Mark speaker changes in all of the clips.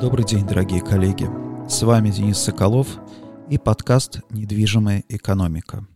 Speaker 1: Добрый день, дорогие коллеги. С вами Денис Соколов и подкаст «Недвижимая экономика».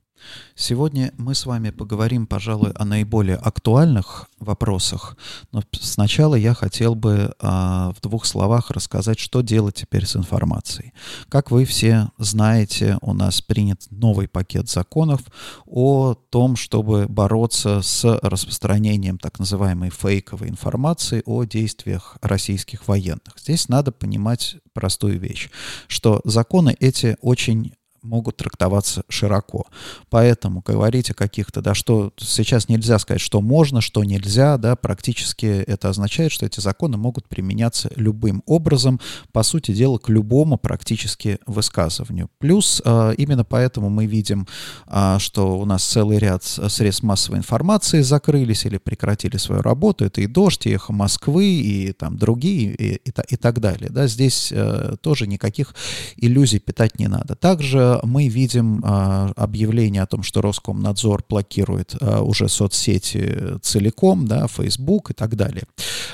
Speaker 1: Сегодня мы с вами поговорим, пожалуй, о наиболее актуальных вопросах, но сначала я хотел бы а, в двух словах рассказать, что делать теперь с информацией. Как вы все знаете, у нас принят новый пакет законов о том, чтобы бороться с распространением так называемой фейковой информации о действиях российских военных. Здесь надо понимать простую вещь, что законы эти очень могут трактоваться широко. Поэтому говорить о каких-то, да, что сейчас нельзя сказать, что можно, что нельзя, да, практически это означает, что эти законы могут применяться любым образом, по сути дела, к любому практически высказыванию. Плюс э, именно поэтому мы видим, э, что у нас целый ряд средств массовой информации закрылись или прекратили свою работу. Это и «Дождь», и «Эхо Москвы», и там другие, и, и, и так далее. Да, здесь э, тоже никаких иллюзий питать не надо. Также мы видим а, объявление о том, что Роскомнадзор блокирует а, уже соцсети целиком, да, Facebook и так далее.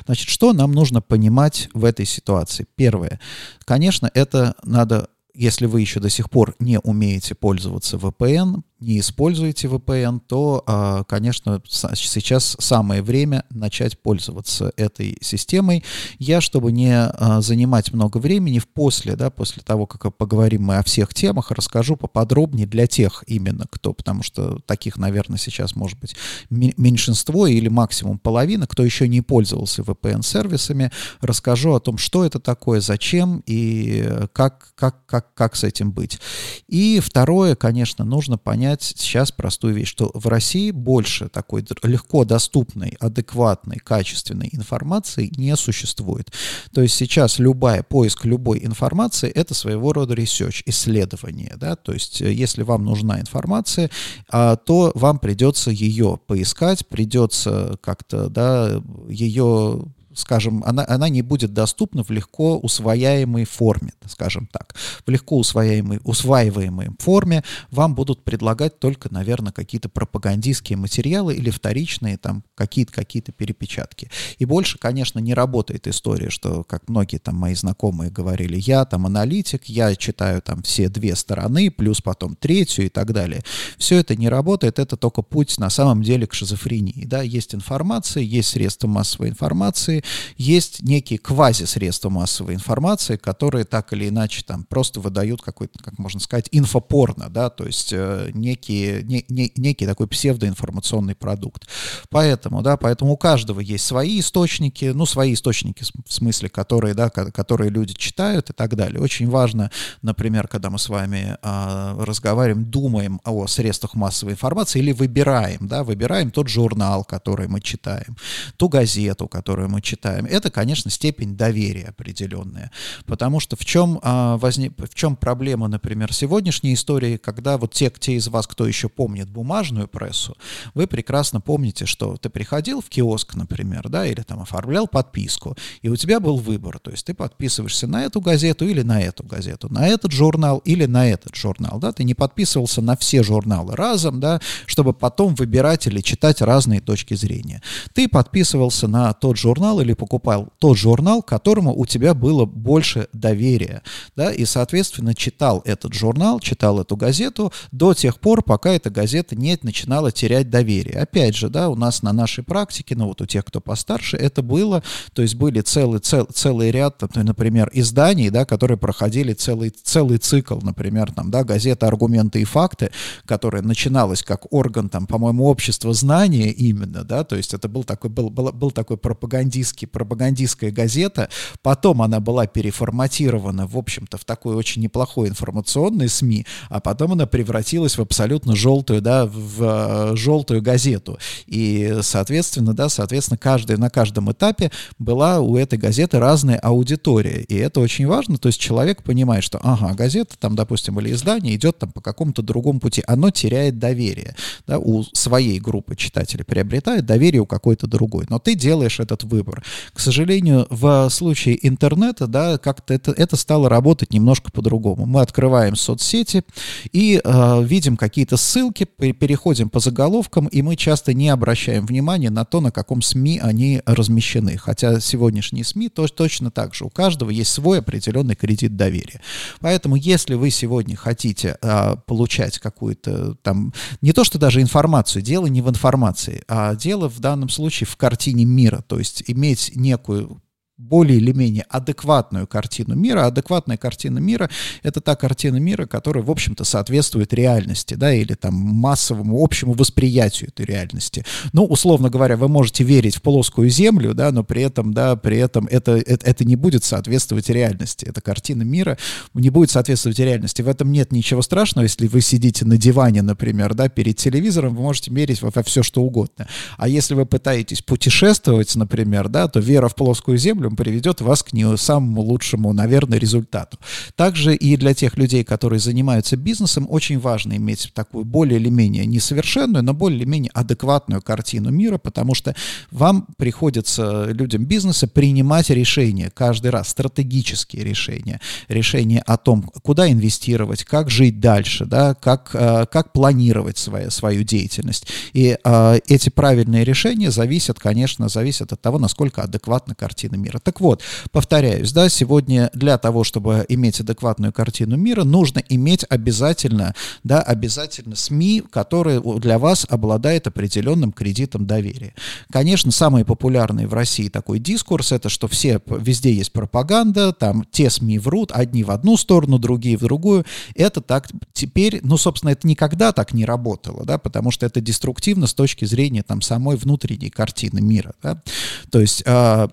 Speaker 1: Значит, что нам нужно понимать в этой ситуации? Первое. Конечно, это надо если вы еще до сих пор не умеете пользоваться VPN, не используете VPN, то, а, конечно, сейчас самое время начать пользоваться этой системой. Я, чтобы не а, занимать много времени, после, да, после того, как поговорим мы о всех темах, расскажу поподробнее для тех именно, кто, потому что таких, наверное, сейчас может быть меньшинство или максимум половина, кто еще не пользовался VPN-сервисами, расскажу о том, что это такое, зачем и как, как, как, как с этим быть. И второе, конечно, нужно понять, понять сейчас простую вещь, что в России больше такой легко доступной, адекватной, качественной информации не существует. То есть сейчас любая поиск любой информации это своего рода research, исследование. Да? То есть э, если вам нужна информация, а, то вам придется ее поискать, придется как-то да, ее скажем, она, она не будет доступна в легко усвояемой форме, скажем так. В легко усвояемой, усваиваемой форме вам будут предлагать только, наверное, какие-то пропагандистские материалы или вторичные там какие-то какие-то перепечатки. И больше, конечно, не работает история, что, как многие там мои знакомые говорили, я там аналитик, я читаю там все две стороны, плюс потом третью и так далее. Все это не работает, это только путь на самом деле к шизофрении. Да? Есть информация, есть средства массовой информации, есть некие квази-средства массовой информации, которые так или иначе там просто выдают какой-то, как можно сказать, инфопорно, да, то есть э, некие, не, не, некий такой псевдоинформационный продукт. Поэтому, да, поэтому у каждого есть свои источники, ну, свои источники в смысле, которые, да, которые люди читают и так далее. Очень важно, например, когда мы с вами э, разговариваем, думаем о средствах массовой информации или выбираем, да, выбираем тот журнал, который мы читаем, ту газету, которую мы читаем, читаем, это, конечно, степень доверия определенная. Потому что в чем, а, возник, в чем проблема, например, сегодняшней истории, когда вот те, те из вас, кто еще помнит бумажную прессу, вы прекрасно помните, что ты приходил в киоск, например, да, или там оформлял подписку, и у тебя был выбор, то есть ты подписываешься на эту газету или на эту газету, на этот журнал или на этот журнал, да, ты не подписывался на все журналы разом, да, чтобы потом выбирать или читать разные точки зрения. Ты подписывался на тот журнал или покупал тот журнал, которому у тебя было больше доверия, да, и, соответственно, читал этот журнал, читал эту газету до тех пор, пока эта газета не начинала терять доверие. Опять же, да, у нас на нашей практике, ну вот у тех, кто постарше, это было, то есть были целый, цел, целый ряд, например, изданий, да, которые проходили целый, целый цикл, например, там, да, газета «Аргументы и факты», которая начиналась как орган, там, по-моему, общества знания именно, да, то есть это был такой, был, был, был такой пропагандистский по пропагандистская газета. Потом она была переформатирована, в общем-то, в такой очень неплохой информационный СМИ, а потом она превратилась в абсолютно желтую, да, в э, желтую газету. И, соответственно, да, соответственно, каждый, на каждом этапе была у этой газеты разная аудитория. И это очень важно. То есть человек понимает, что, ага, газета там, допустим, или издание идет там по какому-то другому пути. Оно теряет доверие. Да, у своей группы читателей приобретает доверие у какой-то другой. Но ты делаешь этот выбор разговор. К сожалению, в случае интернета, да, как-то это, это стало работать немножко по-другому. Мы открываем соцсети и э, видим какие-то ссылки, переходим по заголовкам, и мы часто не обращаем внимания на то, на каком СМИ они размещены. Хотя сегодняшние СМИ то, точно так же. У каждого есть свой определенный кредит доверия. Поэтому, если вы сегодня хотите э, получать какую-то там, не то что даже информацию, дело не в информации, а дело в данном случае в картине мира, то есть иметь некую более или менее адекватную картину мира. Адекватная картина мира — это та картина мира, которая, в общем-то, соответствует реальности, да, или там массовому общему восприятию этой реальности. Ну, условно говоря, вы можете верить в плоскую землю, да, но при этом, да, при этом это, это, это не будет соответствовать реальности. Эта картина мира не будет соответствовать реальности. В этом нет ничего страшного, если вы сидите на диване, например, да, перед телевизором, вы можете верить во, все, что угодно. А если вы пытаетесь путешествовать, например, да, то вера в плоскую землю которым приведет вас к не самому лучшему, наверное, результату. Также и для тех людей, которые занимаются бизнесом, очень важно иметь такую более или менее несовершенную, но более или менее адекватную картину мира, потому что вам приходится, людям бизнеса, принимать решения каждый раз, стратегические решения, решения о том, куда инвестировать, как жить дальше, да, как, э, как планировать свою, свою деятельность. И э, эти правильные решения зависят, конечно, зависят от того, насколько адекватна картина мира мира. Так вот, повторяюсь, да, сегодня для того, чтобы иметь адекватную картину мира, нужно иметь обязательно, да, обязательно СМИ, которые для вас обладают определенным кредитом доверия. Конечно, самый популярный в России такой дискурс, это что все, везде есть пропаганда, там те СМИ врут, одни в одну сторону, другие в другую. Это так теперь, ну, собственно, это никогда так не работало, да, потому что это деструктивно с точки зрения там самой внутренней картины мира, да. То есть э,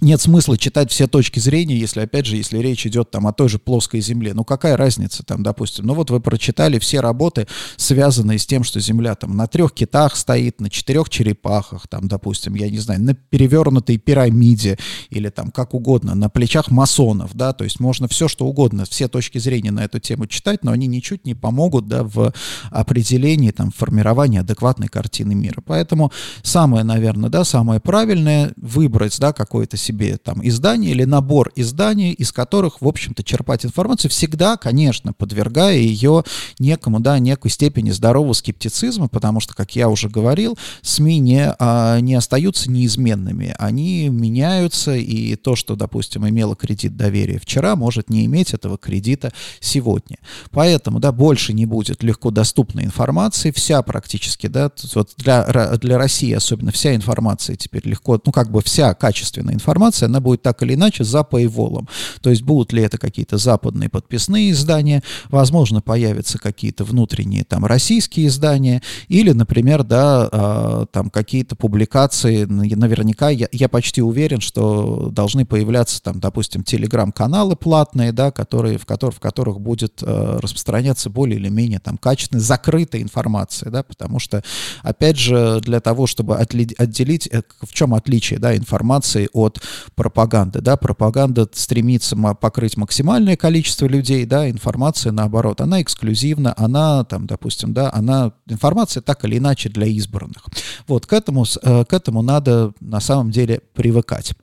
Speaker 1: нет смысла читать все точки зрения, если, опять же, если речь идет там о той же плоской Земле. Ну, какая разница там, допустим? Ну, вот вы прочитали все работы, связанные с тем, что Земля там на трех китах стоит, на четырех черепахах, там, допустим, я не знаю, на перевернутой пирамиде или там как угодно, на плечах масонов, да, то есть можно все, что угодно, все точки зрения на эту тему читать, но они ничуть не помогут, да, в определении, там, формировании адекватной картины мира. Поэтому самое, наверное, да, самое правильное выбрать, да, какой-то себе там издание или набор изданий, из которых, в общем-то, черпать информацию, всегда, конечно, подвергая ее некому, да, некой степени здорового скептицизма, потому что, как я уже говорил, СМИ не, а, не остаются неизменными, они меняются, и то, что, допустим, имело кредит доверия вчера, может не иметь этого кредита сегодня. Поэтому, да, больше не будет легко доступной информации, вся практически, да, вот для, для России особенно вся информация теперь легко, ну, как бы вся качественная информация информация, она будет так или иначе за paywall. То есть будут ли это какие-то западные подписные издания, возможно, появятся какие-то внутренние там российские издания, или, например, да, э, там какие-то публикации, наверняка, я, я почти уверен, что должны появляться там, допустим, телеграм-каналы платные, да, которые, в, которых, в которых будет э, распространяться более или менее там качественная, закрытая информация, да, потому что, опять же, для того, чтобы отделить, э, в чем отличие, да, информации от пропаганды, да, пропаганда стремится покрыть максимальное количество людей, да, информация наоборот, она эксклюзивна, она там, допустим, да, она, информация так или иначе для избранных. Вот, к этому, э, к этому надо на самом деле привыкать.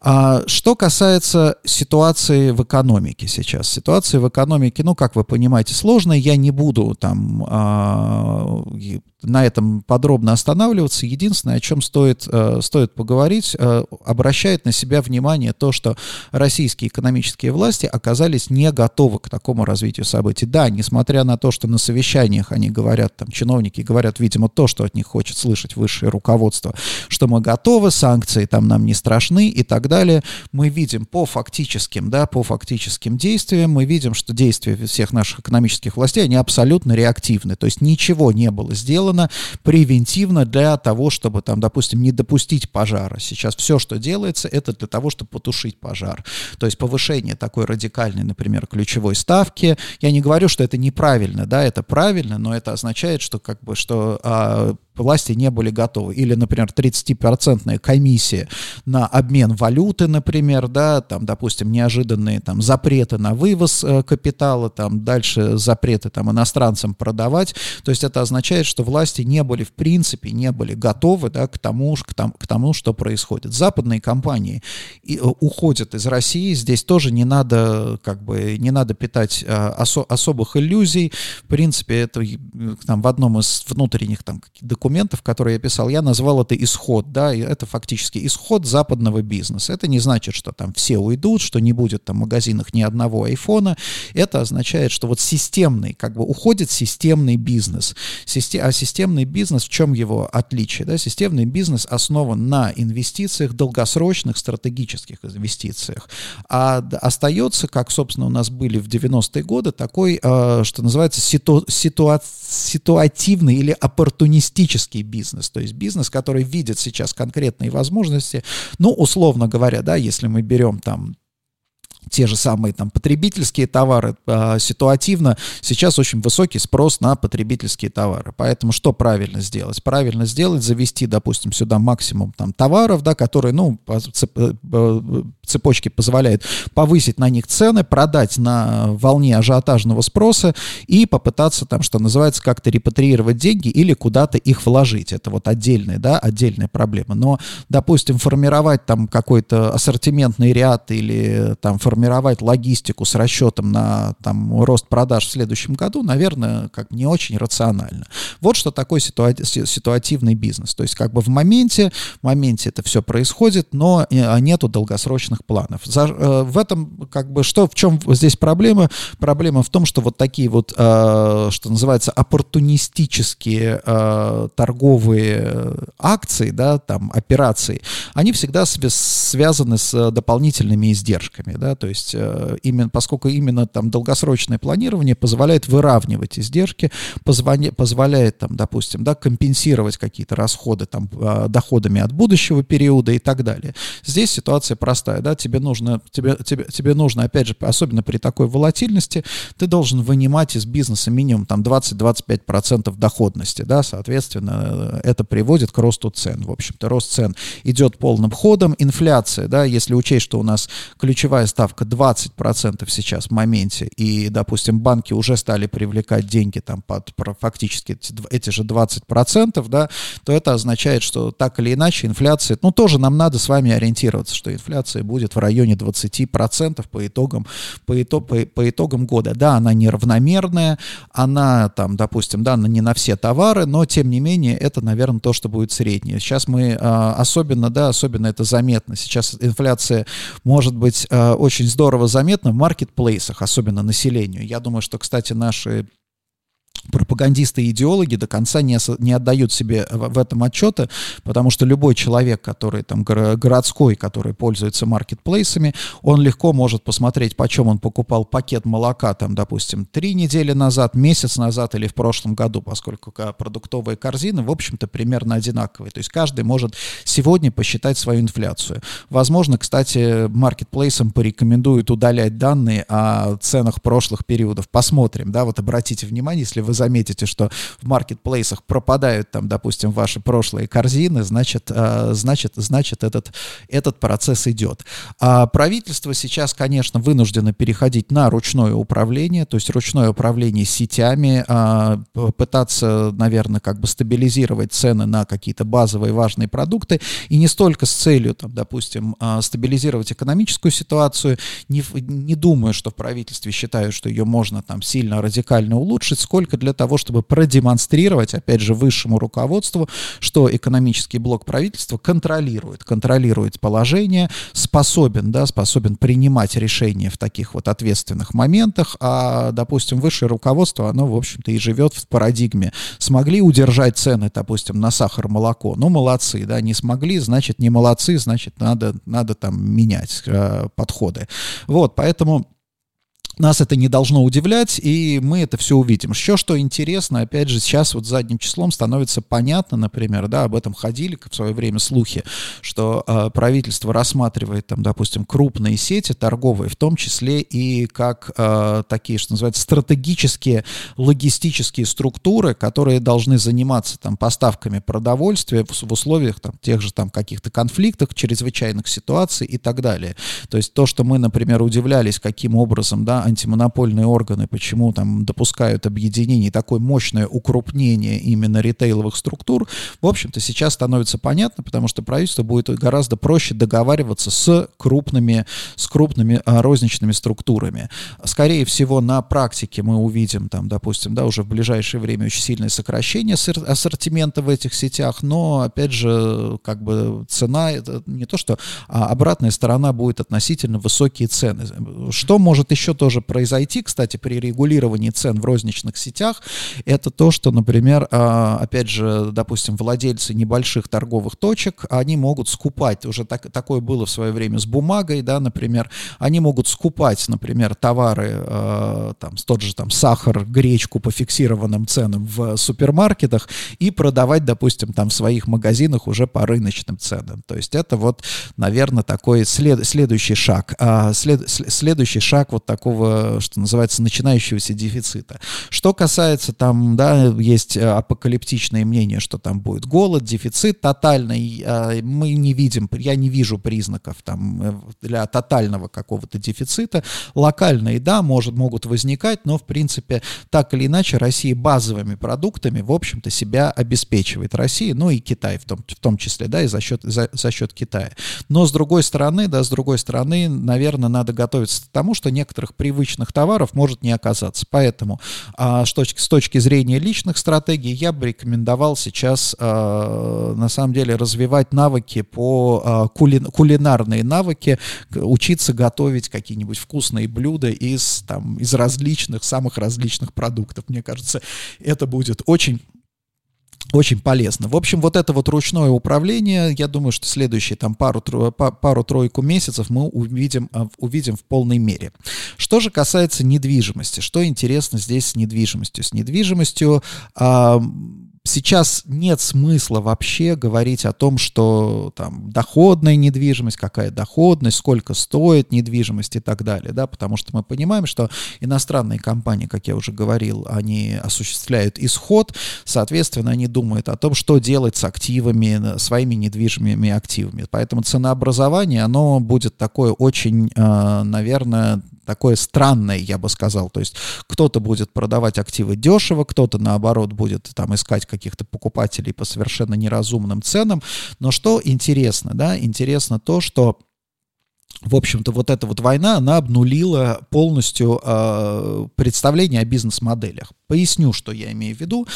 Speaker 1: А что касается ситуации в экономике сейчас. Ситуация в экономике, ну, как вы понимаете, сложная. Я не буду там а, на этом подробно останавливаться. Единственное, о чем стоит, э, стоит поговорить, э, обращает на себя внимание то, что российские экономические власти оказались не готовы к такому развитию событий. Да, несмотря на то, что на совещаниях они говорят, там, чиновники говорят, видимо, то, что от них хочет слышать высшее руководство, что мы готовы, санкции там нам не страшны и так далее, мы видим по фактическим, да, по фактическим действиям, мы видим, что действия всех наших экономических властей, они абсолютно реактивны, то есть ничего не было сделано, сделано превентивно для того, чтобы, там, допустим, не допустить пожара. Сейчас все, что делается, это для того, чтобы потушить пожар. То есть повышение такой радикальной, например, ключевой ставки. Я не говорю, что это неправильно, да, это правильно, но это означает, что как бы, что а, власти не были готовы. Или, например, 30% комиссия на обмен валюты, например, да, там, допустим, неожиданные там запреты на вывоз э, капитала, там, дальше запреты там иностранцам продавать. То есть это означает, что власти не были, в принципе, не были готовы, да, к тому, к тому, к тому что происходит. Западные компании и, э, уходят из России, здесь тоже не надо, как бы, не надо питать а, осо особых иллюзий. В принципе, это там в одном из внутренних там документов, которые я писал, я назвал это исход, да, и это фактически исход западного бизнеса. Это не значит, что там все уйдут, что не будет там в магазинах ни одного айфона. Это означает, что вот системный, как бы уходит системный бизнес. Систем, а системный бизнес, в чем его отличие? Да? Системный бизнес основан на инвестициях, долгосрочных стратегических инвестициях. А остается, как, собственно, у нас были в 90-е годы, такой, э, что называется, ситу, ситуа, ситуативный или оппортунистический бизнес. То есть бизнес, который видит сейчас конкретные возможности. Ну, условно говоря, да, если мы берем там те же самые там потребительские товары, э, ситуативно сейчас очень высокий спрос на потребительские товары. Поэтому что правильно сделать? Правильно сделать, завести, допустим, сюда максимум там товаров, да, которые, ну, цеп, э, цепочки позволяют повысить на них цены, продать на волне ажиотажного спроса и попытаться там, что называется, как-то репатриировать деньги или куда-то их вложить. Это вот отдельная, да, отдельная проблема. Но, допустим, формировать там какой-то ассортиментный ряд или там формировать формировать логистику с расчетом на там, рост продаж в следующем году, наверное, как не очень рационально. Вот что такое ситуа- ситуативный бизнес. То есть как бы в моменте, в моменте это все происходит, но а, нету долгосрочных планов. За, э, в этом как бы что, в чем здесь проблема? Проблема в том, что вот такие вот, э, что называется, оппортунистические э, торговые акции, да, там, операции, они всегда связаны с дополнительными издержками, да, то есть э, именно, поскольку именно там долгосрочное планирование позволяет выравнивать издержки, позвоня, позволяет там, допустим, да, компенсировать какие-то расходы там э, доходами от будущего периода и так далее. Здесь ситуация простая, да, тебе нужно, тебе, тебе, тебе нужно, опять же, особенно при такой волатильности, ты должен вынимать из бизнеса минимум там 20-25% доходности, да, соответственно, это приводит к росту цен. В общем-то, рост цен идет полным ходом, инфляция, да, если учесть, что у нас ключевая ставка ставка 20% сейчас в моменте, и, допустим, банки уже стали привлекать деньги там под фактически эти, эти же 20%, да, то это означает, что так или иначе инфляция, ну, тоже нам надо с вами ориентироваться, что инфляция будет в районе 20% по итогам, по, итог, по, по итогам года. Да, она неравномерная, она там, допустим, да, не на все товары, но тем не менее это, наверное, то, что будет среднее. Сейчас мы а, особенно, да, особенно это заметно. Сейчас инфляция может быть а, очень очень здорово заметно в маркетплейсах, особенно населению. Я думаю, что, кстати, наши пропагандисты и идеологи до конца не, не отдают себе в, в этом отчета, потому что любой человек, который там городской, который пользуется маркетплейсами, он легко может посмотреть, почем он покупал пакет молока, там, допустим, три недели назад, месяц назад или в прошлом году, поскольку продуктовые корзины, в общем-то, примерно одинаковые. То есть каждый может сегодня посчитать свою инфляцию. Возможно, кстати, маркетплейсам порекомендуют удалять данные о ценах прошлых периодов. Посмотрим, да, вот обратите внимание, если вы заметите, что в маркетплейсах пропадают там, допустим, ваши прошлые корзины, значит, э, значит, значит этот, этот процесс идет. А правительство сейчас, конечно, вынуждено переходить на ручное управление, то есть ручное управление сетями, а, пытаться, наверное, как бы стабилизировать цены на какие-то базовые важные продукты, и не столько с целью, там, допустим, а, стабилизировать экономическую ситуацию, не, не думаю, что в правительстве считают, что ее можно там сильно радикально улучшить, сколько для того, чтобы продемонстрировать, опять же, высшему руководству, что экономический блок правительства контролирует, контролирует положение, способен, да, способен принимать решения в таких вот ответственных моментах, а, допустим, высшее руководство, оно, в общем-то, и живет в парадигме. Смогли удержать цены, допустим, на сахар, молоко, ну, молодцы, да, не смогли, значит, не молодцы, значит, надо, надо там менять э, подходы. Вот, поэтому нас это не должно удивлять, и мы это все увидим. Еще что интересно, опять же, сейчас вот задним числом становится понятно, например, да, об этом ходили в свое время слухи, что э, правительство рассматривает там, допустим, крупные сети торговые, в том числе и как э, такие, что называется, стратегические логистические структуры, которые должны заниматься там поставками продовольствия в, в условиях там тех же там каких-то конфликтов, чрезвычайных ситуаций и так далее. То есть то, что мы, например, удивлялись, каким образом, да, антимонопольные органы, почему там допускают объединение, такое мощное укрупнение именно ритейловых структур, в общем-то, сейчас становится понятно, потому что правительство будет гораздо проще договариваться с крупными, с крупными а, розничными структурами. Скорее всего, на практике мы увидим там, допустим, да, уже в ближайшее время очень сильное сокращение ассортимента в этих сетях, но, опять же, как бы цена, это не то, что а обратная сторона будет относительно высокие цены. Что может еще тоже тоже произойти, кстати, при регулировании цен в розничных сетях, это то, что, например, а, опять же, допустим, владельцы небольших торговых точек, они могут скупать, уже так, такое было в свое время с бумагой, да, например, они могут скупать, например, товары, а, там, тот же там сахар, гречку по фиксированным ценам в супермаркетах и продавать, допустим, там в своих магазинах уже по рыночным ценам. То есть это вот, наверное, такой след, следующий шаг. А след, следующий шаг вот такого такого, что называется, начинающегося дефицита. Что касается там, да, есть э, апокалиптичное мнение, что там будет голод, дефицит тотальный, а, мы не видим, я не вижу признаков там э, для тотального какого-то дефицита. Локальные, да, может, могут возникать, но, в принципе, так или иначе, Россия базовыми продуктами, в общем-то, себя обеспечивает. Россия, ну и Китай в том, в том числе, да, и за счет, за, за счет Китая. Но, с другой стороны, да, с другой стороны, наверное, надо готовиться к тому, что некоторых привычных товаров может не оказаться. Поэтому а, с, точки, с точки зрения личных стратегий я бы рекомендовал сейчас а, на самом деле развивать навыки по а, кули, кулинарные навыки, учиться готовить какие-нибудь вкусные блюда из, там, из различных, самых различных продуктов. Мне кажется, это будет очень очень полезно. В общем, вот это вот ручное управление, я думаю, что следующие там пару-тройку месяцев мы увидим, а, увидим в полной мере. Что же касается недвижимости, что интересно здесь с недвижимостью? С недвижимостью сейчас нет смысла вообще говорить о том, что там доходная недвижимость, какая доходность, сколько стоит недвижимость и так далее, да, потому что мы понимаем, что иностранные компании, как я уже говорил, они осуществляют исход, соответственно, они думают о том, что делать с активами, своими недвижимыми активами. Поэтому ценообразование, оно будет такое очень, э, наверное, такое странное, я бы сказал. То есть кто-то будет продавать активы дешево, кто-то, наоборот, будет там искать каких-то покупателей по совершенно неразумным ценам. Но что интересно, да, интересно то, что в общем-то, вот эта вот война, она обнулила полностью э, представление о бизнес-моделях. Поясню, что я имею в виду.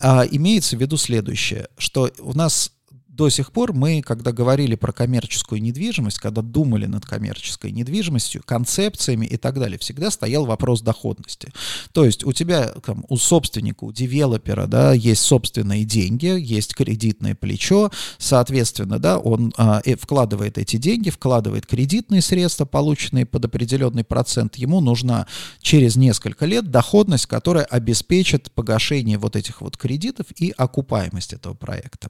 Speaker 1: Э, имеется в виду следующее, что у нас до сих пор мы, когда говорили про коммерческую недвижимость, когда думали над коммерческой недвижимостью, концепциями и так далее, всегда стоял вопрос доходности. То есть у тебя, там, у собственника, у девелопера, да, есть собственные деньги, есть кредитное плечо, соответственно, да, он а, э, вкладывает эти деньги, вкладывает кредитные средства, полученные под определенный процент, ему нужна через несколько лет доходность, которая обеспечит погашение вот этих вот кредитов и окупаемость этого проекта.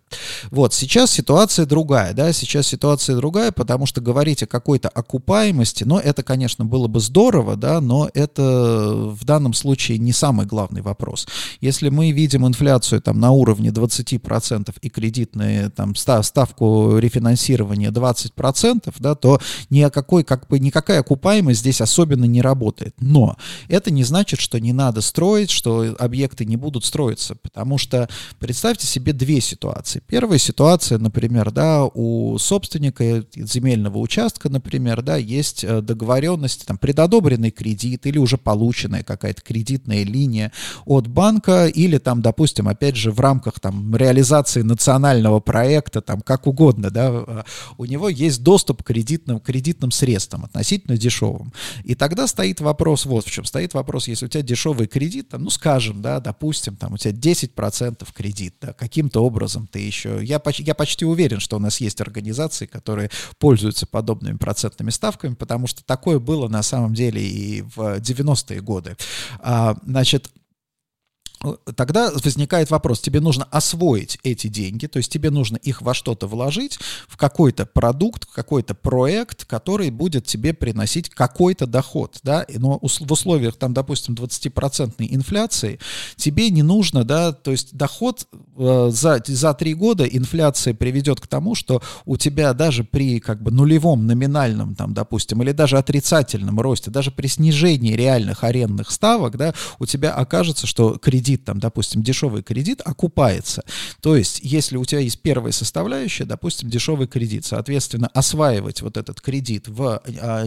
Speaker 1: Вот, сейчас Сейчас ситуация другая, да, сейчас ситуация другая, потому что говорить о какой-то окупаемости, но это, конечно, было бы здорово, да, но это в данном случае не самый главный вопрос. Если мы видим инфляцию там на уровне 20% и кредитные там ставку рефинансирования 20%, да, то ни о какой, как бы, никакая окупаемость здесь особенно не работает. Но это не значит, что не надо строить, что объекты не будут строиться, потому что представьте себе две ситуации. Первая ситуация ситуация, например, да, у собственника земельного участка, например, да, есть э, договоренность, там, предодобренный кредит или уже полученная какая-то кредитная линия от банка, или там, допустим, опять же, в рамках там реализации национального проекта, там, как угодно, да, э, у него есть доступ к кредитным, кредитным средствам, относительно дешевым. И тогда стоит вопрос, вот в чем стоит вопрос, если у тебя дешевый кредит, там, ну, скажем, да, допустим, там, у тебя 10% кредит, да, каким-то образом ты еще, я, я я почти уверен, что у нас есть организации, которые пользуются подобными процентными ставками, потому что такое было на самом деле и в 90-е годы. А, значит, тогда возникает вопрос, тебе нужно освоить эти деньги, то есть тебе нужно их во что-то вложить, в какой-то продукт, какой-то проект, который будет тебе приносить какой-то доход, да, но в условиях, там, допустим, 20% инфляции тебе не нужно, да, то есть доход э, за, за три года инфляция приведет к тому, что у тебя даже при как бы нулевом номинальном, там, допустим, или даже отрицательном росте, даже при снижении реальных арендных ставок, да, у тебя окажется, что кредит кредит, там, допустим, дешевый кредит окупается. То есть, если у тебя есть первая составляющая, допустим, дешевый кредит, соответственно, осваивать вот этот кредит в а,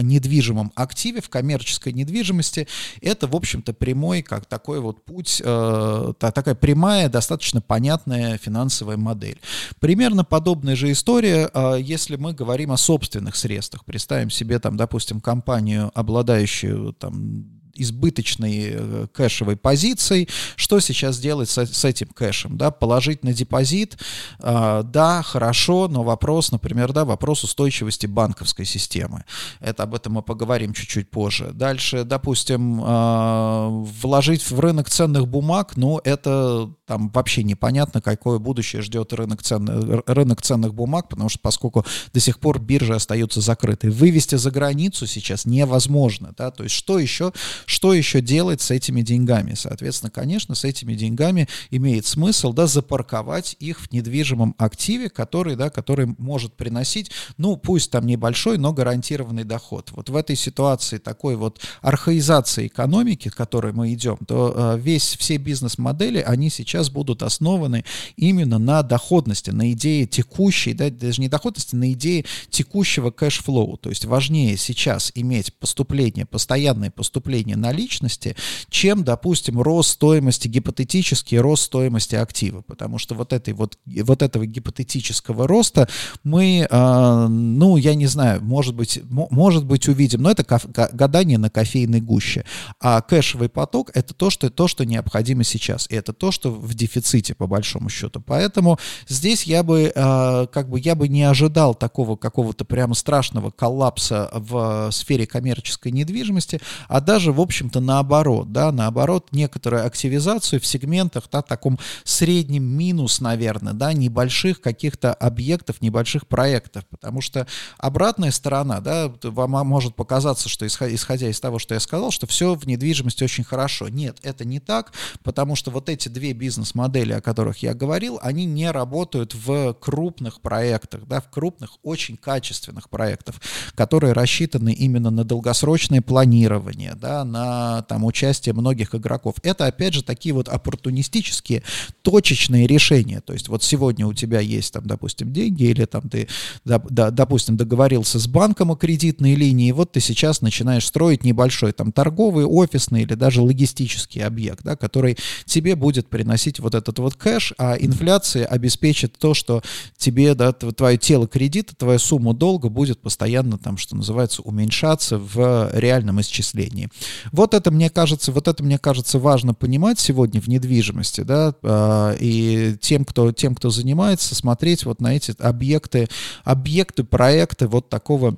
Speaker 1: недвижимом активе, в коммерческой недвижимости, это, в общем-то, прямой, как такой вот путь, э, такая прямая, достаточно понятная финансовая модель. Примерно подобная же история, э, если мы говорим о собственных средствах. Представим себе, там, допустим, компанию, обладающую там избыточной э, кэшевой позицией. Что сейчас делать с, с этим кэшем? Да? Положить на депозит? Э, да, хорошо, но вопрос, например, да, вопрос устойчивости банковской системы. Это об этом мы поговорим чуть-чуть позже. Дальше, допустим, э, вложить в рынок ценных бумаг, ну, это там вообще непонятно, какое будущее ждет рынок, цен, рынок ценных бумаг, потому что поскольку до сих пор биржи остаются закрыты. Вывести за границу сейчас невозможно. Да? То есть что еще что еще делать с этими деньгами? Соответственно, конечно, с этими деньгами имеет смысл да, запарковать их в недвижимом активе, который, да, который может приносить, ну, пусть там небольшой, но гарантированный доход. Вот в этой ситуации такой вот архаизации экономики, к которой мы идем, то э, весь, все бизнес-модели, они сейчас будут основаны именно на доходности, на идее текущей, да, даже не доходности, на идее текущего cash flow. То есть важнее сейчас иметь поступление, постоянное поступление снижение наличности, чем, допустим, рост стоимости, гипотетический рост стоимости актива. Потому что вот, этой вот, вот этого гипотетического роста мы, э, ну, я не знаю, может быть, может быть увидим, но это гадание на кофейной гуще. А кэшевый поток — это то что, то, что необходимо сейчас. И это то, что в дефиците, по большому счету. Поэтому здесь я бы, э, как бы, я бы не ожидал такого какого-то прямо страшного коллапса в сфере коммерческой недвижимости, а даже в общем-то, наоборот, да, наоборот, некоторую активизацию в сегментах, да, таком среднем минус, наверное, да, небольших каких-то объектов, небольших проектов, потому что обратная сторона, да, вам может показаться, что исходя из того, что я сказал, что все в недвижимости очень хорошо. Нет, это не так, потому что вот эти две бизнес-модели, о которых я говорил, они не работают в крупных проектах, да, в крупных, очень качественных проектах, которые рассчитаны именно на долгосрочное планирование, да, на там, участие многих игроков. Это, опять же, такие вот оппортунистические, точечные решения. То есть вот сегодня у тебя есть, там, допустим, деньги, или там ты, допустим, договорился с банком о кредитной линии, и вот ты сейчас начинаешь строить небольшой там торговый, офисный или даже логистический объект, да, который тебе будет приносить вот этот вот кэш, а инфляция обеспечит то, что тебе, да, твое тело кредита, твоя сумма долга будет постоянно там, что называется, уменьшаться в реальном исчислении. Вот это, мне кажется, вот это, мне кажется, важно понимать сегодня в недвижимости, да, а, и тем, кто, тем, кто занимается, смотреть вот на эти объекты, объекты, проекты вот такого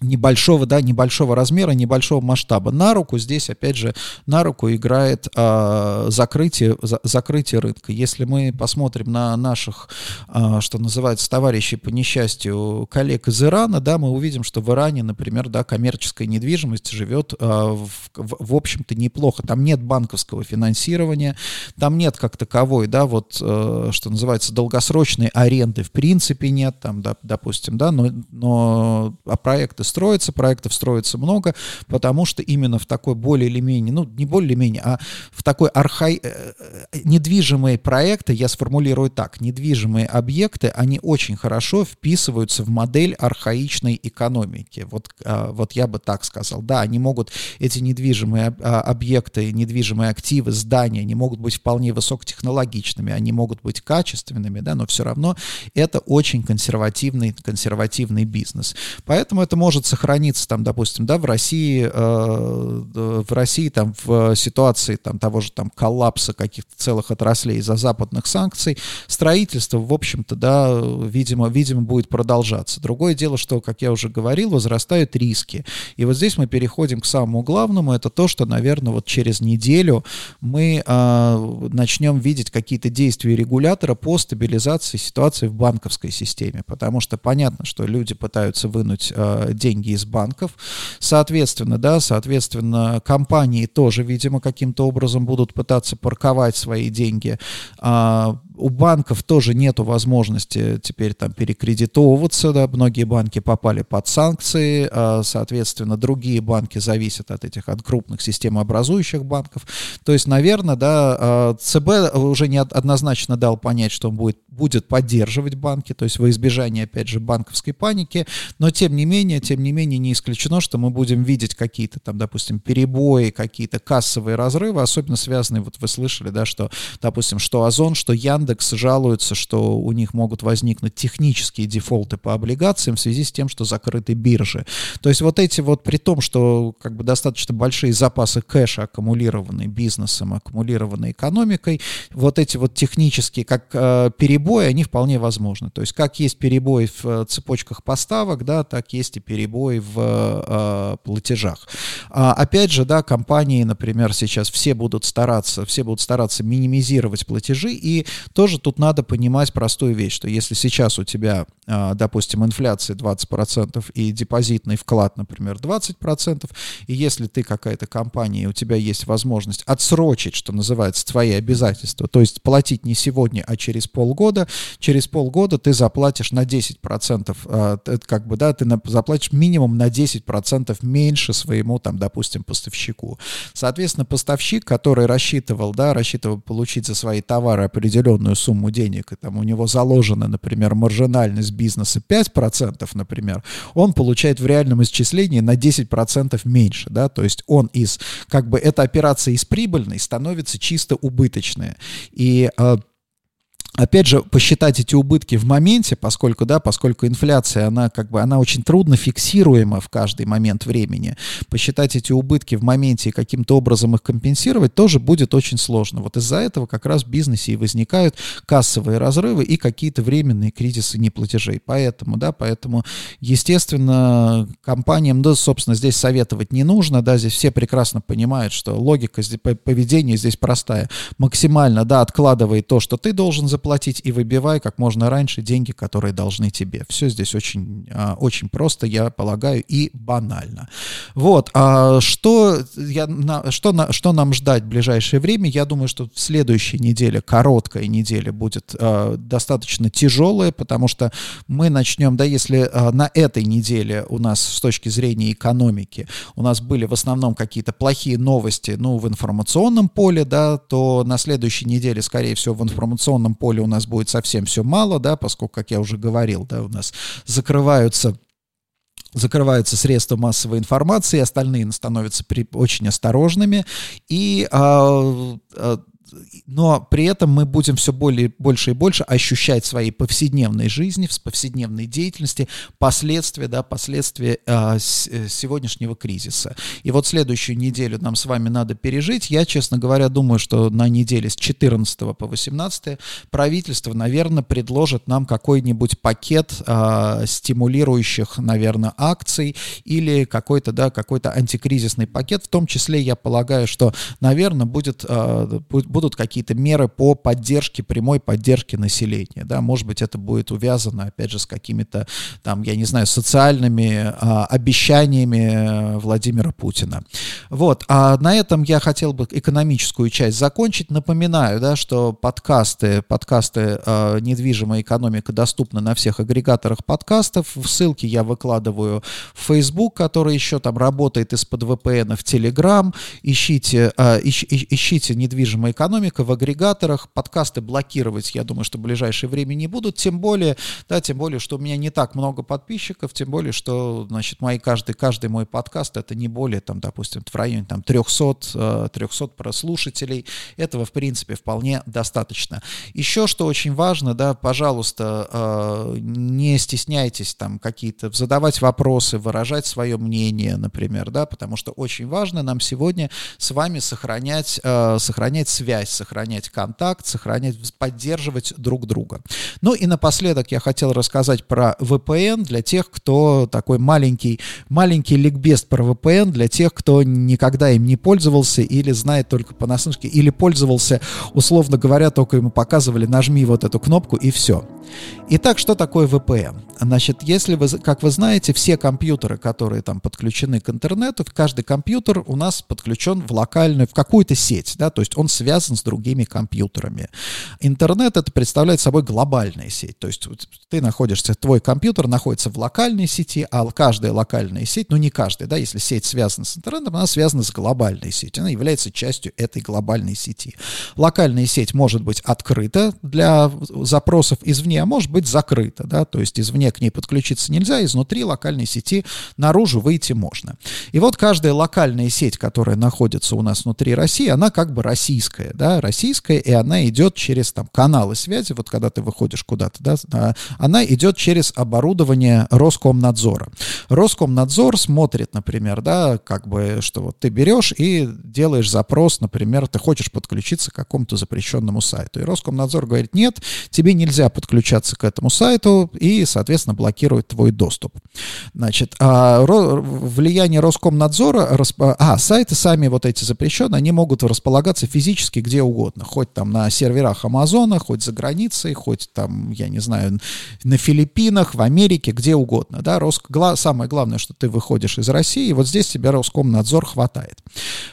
Speaker 1: небольшого, да, небольшого размера, небольшого масштаба. На руку здесь, опять же, на руку играет а, закрытие, за, закрытие рынка. Если мы посмотрим на наших, а, что называется, товарищей по несчастью, коллег из Ирана, да, мы увидим, что в Иране, например, да, коммерческая недвижимость живет, а, в, в, в общем-то, неплохо. Там нет банковского финансирования, там нет как таковой, да, вот, а, что называется, долгосрочной аренды в принципе нет, там, да, допустим, да, но, но а проекты строится, проектов строится много, потому что именно в такой более или менее, ну, не более или менее, а в такой архай... Э, э, недвижимые проекты, я сформулирую так, недвижимые объекты, они очень хорошо вписываются в модель архаичной экономики. Вот, а, вот я бы так сказал. Да, они могут, эти недвижимые а, объекты, недвижимые активы, здания, они могут быть вполне высокотехнологичными, они могут быть качественными, да, но все равно это очень консервативный, консервативный бизнес. Поэтому это может может сохраниться там, допустим, да, в России, в России там в ситуации там того же там коллапса каких-то целых отраслей из-за западных санкций, строительство, в общем-то, да, видимо, видимо, будет продолжаться. Другое дело, что, как я уже говорил, возрастают риски. И вот здесь мы переходим к самому главному, это то, что, наверное, вот через неделю мы э, начнем видеть какие-то действия регулятора по стабилизации ситуации в банковской системе, потому что понятно, что люди пытаются вынуть э, деньги из банков, соответственно, да, соответственно, компании тоже, видимо, каким-то образом будут пытаться парковать свои деньги, э, у банков тоже нет возможности теперь там перекредитовываться, да, многие банки попали под санкции, а, соответственно, другие банки зависят от этих, от крупных системообразующих банков. То есть, наверное, да, а, ЦБ уже не однозначно дал понять, что он будет, будет поддерживать банки, то есть во избежание, опять же, банковской паники, но тем не менее, тем не менее, не исключено, что мы будем видеть какие-то там, допустим, перебои, какие-то кассовые разрывы, особенно связанные, вот вы слышали, да, что, допустим, что Озон, что Яндекс, Яндекс жалуются, что у них могут возникнуть технические дефолты по облигациям в связи с тем, что закрыты биржи. То есть вот эти вот, при том, что как бы достаточно большие запасы кэша аккумулированные бизнесом, аккумулированные экономикой, вот эти вот технические, как э, перебои, они вполне возможны. То есть как есть перебои в э, цепочках поставок, да, так есть и перебои в э, платежах. А, опять же, да, компании, например, сейчас все будут стараться, все будут стараться минимизировать платежи, и тоже тут надо понимать простую вещь, что если сейчас у тебя, а, допустим, инфляция 20% и депозитный вклад, например, 20%, и если ты какая-то компания, и у тебя есть возможность отсрочить, что называется, твои обязательства, то есть платить не сегодня, а через полгода, через полгода ты заплатишь на 10%, а, как бы, да, ты заплатишь минимум на 10% меньше своему, там, допустим, поставщику. Соответственно, поставщик, который рассчитывал, да, рассчитывал получить за свои товары определенную определенную сумму денег, и там у него заложена, например, маржинальность бизнеса 5%, например, он получает в реальном исчислении на 10% меньше, да, то есть он из, как бы эта операция из прибыльной становится чисто убыточная. И э, опять же, посчитать эти убытки в моменте, поскольку, да, поскольку инфляция, она как бы, она очень трудно фиксируема в каждый момент времени, посчитать эти убытки в моменте и каким-то образом их компенсировать тоже будет очень сложно. Вот из-за этого как раз в бизнесе и возникают кассовые разрывы и какие-то временные кризисы неплатежей. Поэтому, да, поэтому, естественно, компаниям, да, собственно, здесь советовать не нужно, да, здесь все прекрасно понимают, что логика поведения здесь простая. Максимально, да, откладывай то, что ты должен заплатить, заплатить и выбивай как можно раньше деньги, которые должны тебе. Все здесь очень, а, очень просто, я полагаю, и банально. Вот, а что, я, на, что, на, что нам ждать в ближайшее время? Я думаю, что в следующей неделе, короткая неделя будет а, достаточно тяжелая, потому что мы начнем, да, если а, на этой неделе у нас с точки зрения экономики у нас были в основном какие-то плохие новости, ну, в информационном поле, да, то на следующей неделе, скорее всего, в информационном поле поле у нас будет совсем все мало, да, поскольку, как я уже говорил, да, у нас закрываются закрываются средства массовой информации, остальные становятся при, очень осторожными, и а, а, но при этом мы будем все более, больше и больше ощущать в своей повседневной жизни, в повседневной деятельности последствия, да, последствия а, э, сегодняшнего кризиса. И вот следующую неделю нам с вами надо пережить. Я, честно говоря, думаю, что на неделе с 14 по 18 правительство, наверное, предложит нам какой-нибудь пакет а, стимулирующих, наверное, акций или какой-то, да, какой-то антикризисный пакет. В том числе, я полагаю, что, наверное, будет, а, будет будут какие-то меры по поддержке, прямой поддержке населения, да, может быть, это будет увязано, опять же, с какими-то, там, я не знаю, социальными а, обещаниями Владимира Путина. Вот, а на этом я хотел бы экономическую часть закончить. Напоминаю, да, что подкасты, подкасты а, «Недвижимая экономика» доступны на всех агрегаторах подкастов. В ссылке я выкладываю в Facebook, который еще там работает из-под VPN, в Telegram. Ищите, а, ищ, ищите «Недвижимая экономика» экономика в агрегаторах, подкасты блокировать, я думаю, что в ближайшее время не будут, тем более, да, тем более, что у меня не так много подписчиков, тем более, что, значит, мои каждый, каждый мой подкаст, это не более, там, допустим, в районе, там, 300, 300 э, прослушателей, этого, в принципе, вполне достаточно. Еще, что очень важно, да, пожалуйста, э, не стесняйтесь там какие-то задавать вопросы, выражать свое мнение, например, да, потому что очень важно нам сегодня с вами сохранять, э, сохранять связь, сохранять контакт, сохранять, поддерживать друг друга. Ну и напоследок я хотел рассказать про VPN для тех, кто такой маленький, маленький ликбест про VPN для тех, кто никогда им не пользовался или знает только понаслышке, или пользовался, условно говоря, только ему показывали, нажми вот эту кнопку и все. Итак, что такое VPN? Значит, если вы, как вы знаете, все компьютеры, которые там подключены к интернету, каждый компьютер у нас подключен в локальную, в какую-то сеть, да, то есть он связан с другими компьютерами. Интернет это представляет собой глобальная сеть, то есть ты находишься, твой компьютер находится в локальной сети, а каждая локальная сеть, ну не каждая, да, если сеть связана с интернетом, она связана с глобальной сетью, она является частью этой глобальной сети. Локальная сеть может быть открыта для запросов извне, а может быть закрыта, да, то есть извне к ней подключиться нельзя, изнутри локальной сети наружу выйти можно. И вот каждая локальная сеть, которая находится у нас внутри России, она как бы российская, да, российская, и она идет через там каналы связи, вот когда ты выходишь куда-то, да, она идет через оборудование Роскомнадзора. Роскомнадзор смотрит, например, да, как бы, что вот ты берешь и делаешь запрос, например, ты хочешь подключиться к какому-то запрещенному сайту. И Роскомнадзор говорит, нет, тебе нельзя подключаться к этому сайту, и, соответственно, блокирует твой доступ. Значит, а, влияние Роскомнадзора, а, сайты сами вот эти запрещенные, они могут располагаться физически где угодно, хоть там на серверах Амазона, хоть за границей, хоть там, я не знаю, на Филиппинах, в Америке, где угодно, да, Рос... самое главное, что ты выходишь из России, и вот здесь тебя Роскомнадзор хватает.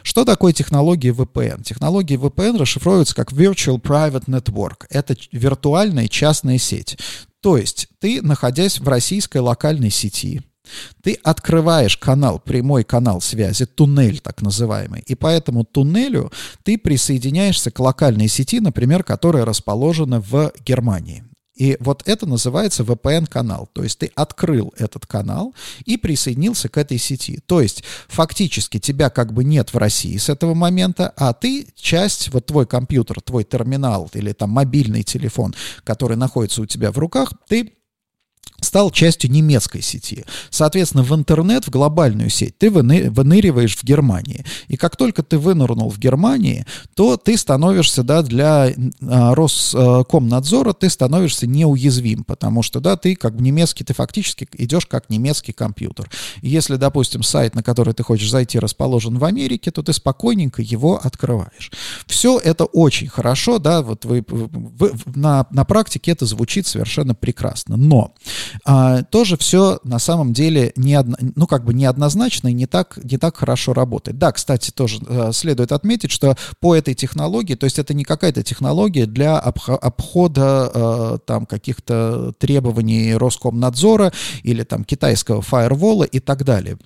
Speaker 1: Что такое технология VPN? Технология VPN расшифровывается как Virtual Private Network. Это виртуальная частная сеть. То есть ты, находясь в российской локальной сети, ты открываешь канал, прямой канал связи, туннель так называемый, и по этому туннелю ты присоединяешься к локальной сети, например, которая расположена в Германии. И вот это называется VPN-канал. То есть ты открыл этот канал и присоединился к этой сети. То есть фактически тебя как бы нет в России с этого момента, а ты часть, вот твой компьютер, твой терминал или там мобильный телефон, который находится у тебя в руках, ты стал частью немецкой сети. Соответственно, в интернет, в глобальную сеть ты выны, выныриваешь в Германии. И как только ты вынырнул в Германии, то ты становишься, да, для а, Роскомнадзора ты становишься неуязвим, потому что, да, ты как немецкий, ты фактически идешь как немецкий компьютер. И если, допустим, сайт, на который ты хочешь зайти, расположен в Америке, то ты спокойненько его открываешь. Все это очень хорошо, да, вот вы, вы на, на практике это звучит совершенно прекрасно. Но а, тоже все на самом деле не одно, ну как бы неоднозначно и не так, не так хорошо работает. Да, кстати, тоже а, следует отметить, что по этой технологии, то есть это не какая-то технология для обхода а, там каких-то требований Роскомнадзора или там китайского фаервола и так далее.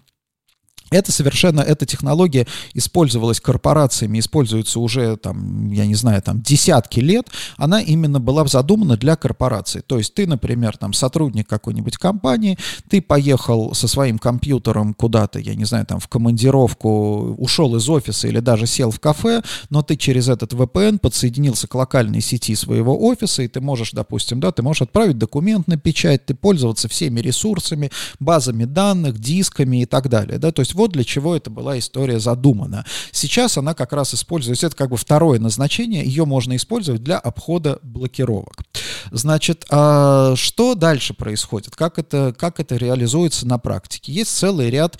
Speaker 1: Это совершенно, эта технология использовалась корпорациями, используется уже, там, я не знаю, там, десятки лет. Она именно была задумана для корпораций. То есть ты, например, там, сотрудник какой-нибудь компании, ты поехал со своим компьютером куда-то, я не знаю, там, в командировку, ушел из офиса или даже сел в кафе, но ты через этот VPN подсоединился к локальной сети своего офиса, и ты можешь, допустим, да, ты можешь отправить документ на печать, ты пользоваться всеми ресурсами, базами данных, дисками и так далее, да, то есть вот для чего эта была история задумана. Сейчас она как раз используется, это как бы второе назначение, ее можно использовать для обхода блокировок. Значит, а что дальше происходит? Как это, как это реализуется на практике? Есть целый ряд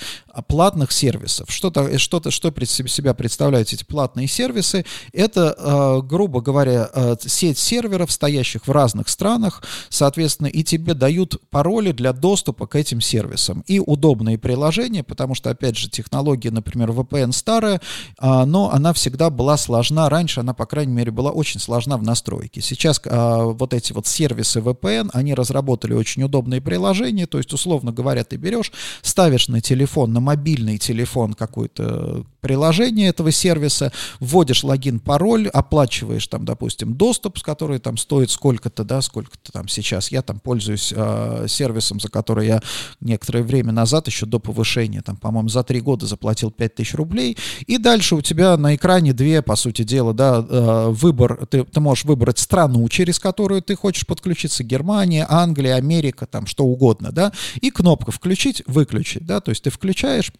Speaker 1: платных сервисов. Что-то, что-то, что себя представляют эти платные сервисы? Это, а, грубо говоря, а, сеть серверов, стоящих в разных странах, соответственно, и тебе дают пароли для доступа к этим сервисам. И удобные приложения, потому что, опять опять же, технология, например, VPN старая, а, но она всегда была сложна. Раньше она, по крайней мере, была очень сложна в настройке. Сейчас а, вот эти вот сервисы VPN, они разработали очень удобные приложения, то есть, условно говоря, ты берешь, ставишь на телефон, на на мобильный телефон какое-то приложение этого сервиса, вводишь логин, пароль, оплачиваешь там, допустим, доступ, с который там стоит сколько-то, да, сколько-то там сейчас. Я там пользуюсь э, сервисом, за который я некоторое время назад, еще до повышения, там, по-моему, за три года заплатил 5000 рублей, и дальше у тебя на экране две, по сути дела, да, э, выбор, ты, ты можешь выбрать страну, через которую ты хочешь подключиться, Германия, Англия, Америка, там, что угодно, да, и кнопка «включить», «выключить», да, то есть ты включаешь, wiesz,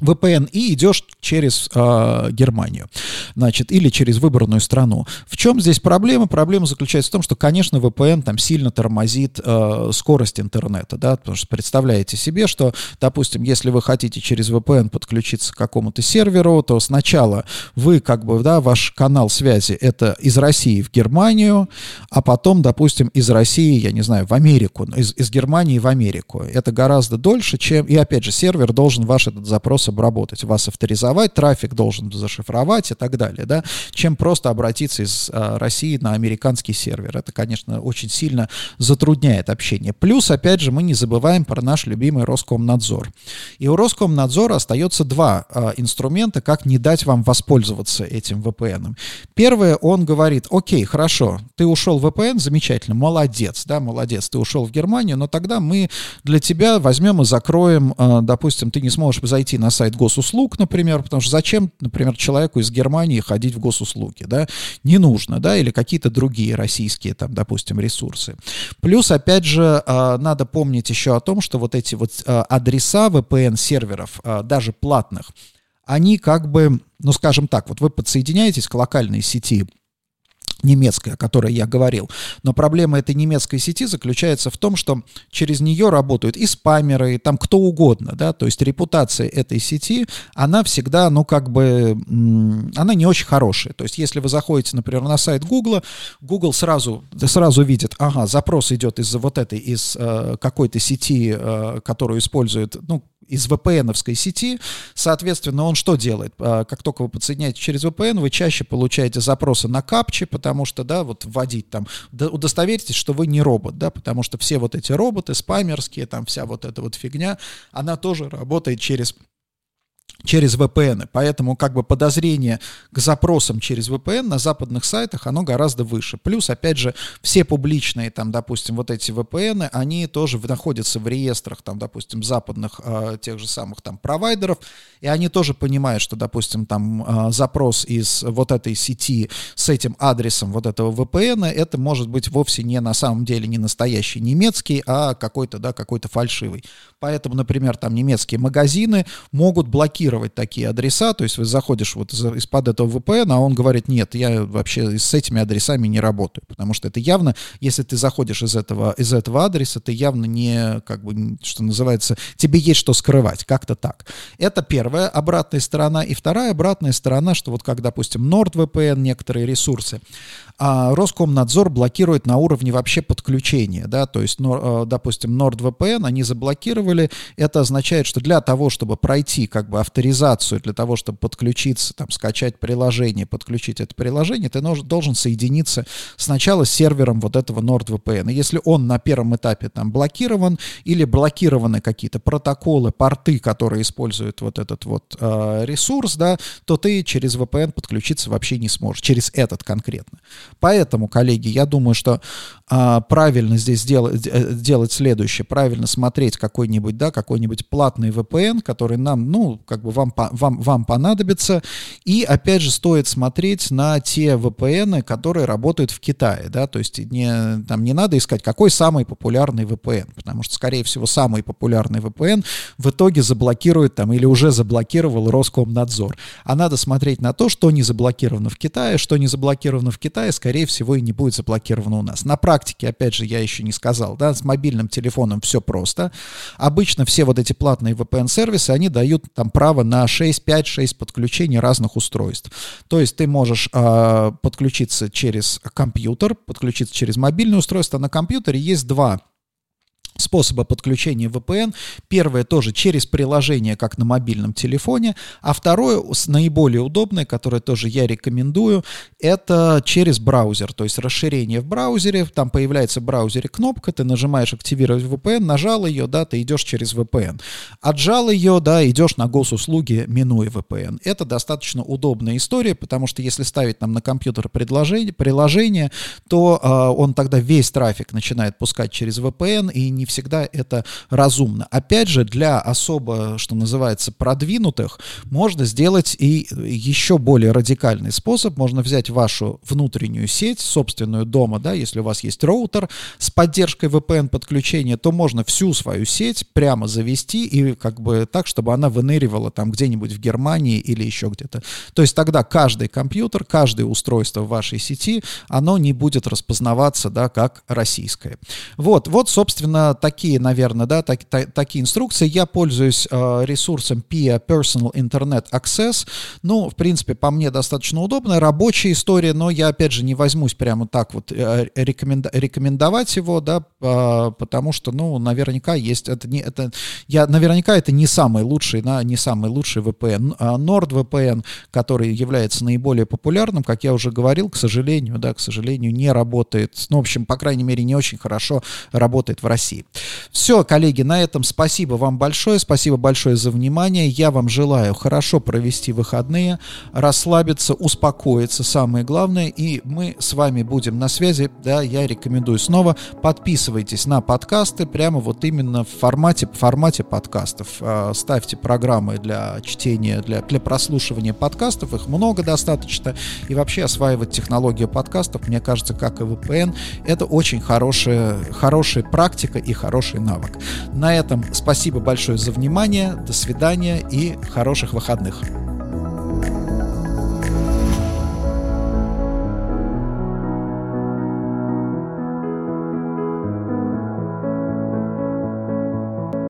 Speaker 1: VPN и идешь через э, Германию, значит, или через выбранную страну. В чем здесь проблема? Проблема заключается в том, что, конечно, VPN там сильно тормозит э, скорость интернета, да, потому что представляете себе, что, допустим, если вы хотите через VPN подключиться к какому-то серверу, то сначала вы, как бы, да, ваш канал связи это из России в Германию, а потом, допустим, из России, я не знаю, в Америку, из, из Германии в Америку. Это гораздо дольше, чем, и опять же, сервер должен ваш этот запрос обработать, вас авторизовать, трафик должен зашифровать и так далее, да, чем просто обратиться из а, России на американский сервер. Это, конечно, очень сильно затрудняет общение. Плюс, опять же, мы не забываем про наш любимый Роскомнадзор. И у Роскомнадзора остается два а, инструмента, как не дать вам воспользоваться этим VPN. Первое, он говорит, окей, хорошо, ты ушел в VPN, замечательно, молодец, да, молодец, ты ушел в Германию, но тогда мы для тебя возьмем и закроем, а, допустим, ты не сможешь зайти на сайт госуслуг, например, потому что зачем, например, человеку из Германии ходить в госуслуги, да, не нужно, да, или какие-то другие российские, там, допустим, ресурсы. Плюс, опять же, а, надо помнить еще о том, что вот эти вот а, адреса VPN-серверов, а, даже платных, они как бы, ну, скажем так, вот вы подсоединяетесь к локальной сети немецкая, о которой я говорил. Но проблема этой немецкой сети заключается в том, что через нее работают и спамеры, и там кто угодно, да, то есть репутация этой сети, она всегда, ну, как бы, она не очень хорошая. То есть если вы заходите, например, на сайт Google, Google сразу, сразу видит, ага, запрос идет из вот этой, из э, какой-то сети, э, которую использует, ну, из VPN-овской сети. Соответственно, он что делает? А, как только вы подсоединяете через VPN, вы чаще получаете запросы на капчи, потому что, да, вот вводить там, удостоверьтесь, что вы не робот, да, потому что все вот эти роботы, спамерские, там вся вот эта вот фигня, она тоже работает через через VPN. Поэтому как бы подозрение к запросам через VPN на западных сайтах, оно гораздо выше. Плюс, опять же, все публичные, там, допустим, вот эти VPN, они тоже находятся в реестрах, там, допустим, западных э, тех же самых там провайдеров, и они тоже понимают, что, допустим, там э, запрос из вот этой сети с этим адресом вот этого VPN, это может быть вовсе не на самом деле не настоящий немецкий, а какой-то, да, какой-то фальшивый. Поэтому, например, там немецкие магазины могут блокировать такие адреса, то есть вы заходишь вот из-под этого VPN, а он говорит, нет, я вообще с этими адресами не работаю, потому что это явно, если ты заходишь из этого, из этого адреса, ты явно не, как бы, что называется, тебе есть что скрывать, как-то так. Это первая обратная сторона. И вторая обратная сторона, что вот как, допустим, NordVPN, некоторые ресурсы, а Роскомнадзор блокирует на уровне вообще подключения, да, то есть, э, допустим, NordVPN они заблокировали, это означает, что для того, чтобы пройти как бы авторизацию, для того, чтобы подключиться, там, скачать приложение, подключить это приложение, ты должен соединиться сначала с сервером вот этого NordVPN. И если он на первом этапе там блокирован или блокированы какие-то протоколы, порты, которые используют вот этот вот э, ресурс, да, то ты через VPN подключиться вообще не сможешь, через этот конкретно. Поэтому, коллеги, я думаю, что а, правильно здесь делать, э, делать следующее, правильно смотреть какой-нибудь, да, какой-нибудь платный VPN, который нам, ну, как бы вам, вам, вам понадобится, и, опять же, стоит смотреть на те VPN, которые работают в Китае, да, то есть не, там не надо искать, какой самый популярный VPN, потому что, скорее всего, самый популярный VPN в итоге заблокирует там или уже заблокировал Роскомнадзор, а надо смотреть на то, что не заблокировано в Китае, что не заблокировано в Китае, скорее всего, и не будет заблокировано у нас. На практике, опять же, я еще не сказал, да, с мобильным телефоном все просто. Обычно все вот эти платные VPN-сервисы, они дают там право на 6, 5, 6 подключений разных устройств. То есть ты можешь э, подключиться через компьютер, подключиться через мобильное устройство. На компьютере есть два способа подключения VPN. Первое тоже через приложение, как на мобильном телефоне, а второе, наиболее удобное, которое тоже я рекомендую, это через браузер, то есть расширение в браузере, там появляется в браузере кнопка, ты нажимаешь «Активировать VPN», нажал ее, да, ты идешь через VPN. Отжал ее, да, идешь на госуслуги, минуя VPN. Это достаточно удобная история, потому что если ставить нам на компьютер предложение, приложение, то э, он тогда весь трафик начинает пускать через VPN, и не всегда это разумно. Опять же, для особо, что называется, продвинутых, можно сделать и еще более радикальный способ. Можно взять вашу внутреннюю сеть, собственную дома, да, если у вас есть роутер с поддержкой VPN-подключения, то можно всю свою сеть прямо завести и как бы так, чтобы она выныривала там где-нибудь в Германии или еще где-то. То есть тогда каждый компьютер, каждое устройство в вашей сети, оно не будет распознаваться, да, как российское. Вот, вот, собственно, такие, наверное, да, так, так, такие инструкции. Я пользуюсь э, ресурсом PIA Personal Internet Access. Ну, в принципе, по мне достаточно удобно. Рабочая история, но я, опять же, не возьмусь прямо так вот э, рекоменда рекомендовать его, да, э, потому что, ну, наверняка есть, это не, это, я, наверняка это не самый лучший, да, не самый лучший VPN. А NordVPN, который является наиболее популярным, как я уже говорил, к сожалению, да, к сожалению, не работает, ну, в общем, по крайней мере, не очень хорошо работает в России. Все, коллеги, на этом спасибо вам большое, спасибо большое за внимание. Я вам желаю хорошо провести выходные, расслабиться, успокоиться, самое главное. И мы с вами будем на связи. Да, я рекомендую снова подписывайтесь на подкасты прямо вот именно в формате, в формате подкастов. А, ставьте программы для чтения, для, для прослушивания подкастов. Их много достаточно. И вообще осваивать технологию подкастов, мне кажется, как и VPN, это очень хорошая, хорошая практика и хороший навык. На этом спасибо большое за внимание, до свидания и хороших выходных.